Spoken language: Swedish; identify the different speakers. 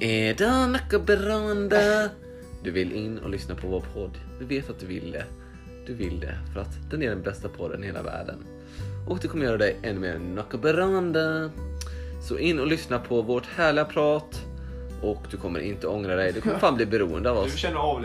Speaker 1: Är det nackaberoende? Du vill in och lyssna på vår podd. Vi vet att du vill det. Du vill det för att den är den bästa podden i hela världen. Och det kommer göra dig ännu mer nackaberoende. Så in och lyssna på vårt härliga prat. Och du kommer inte ångra dig. Du kommer fan bli beroende av
Speaker 2: Du
Speaker 1: oss.
Speaker 2: känner av.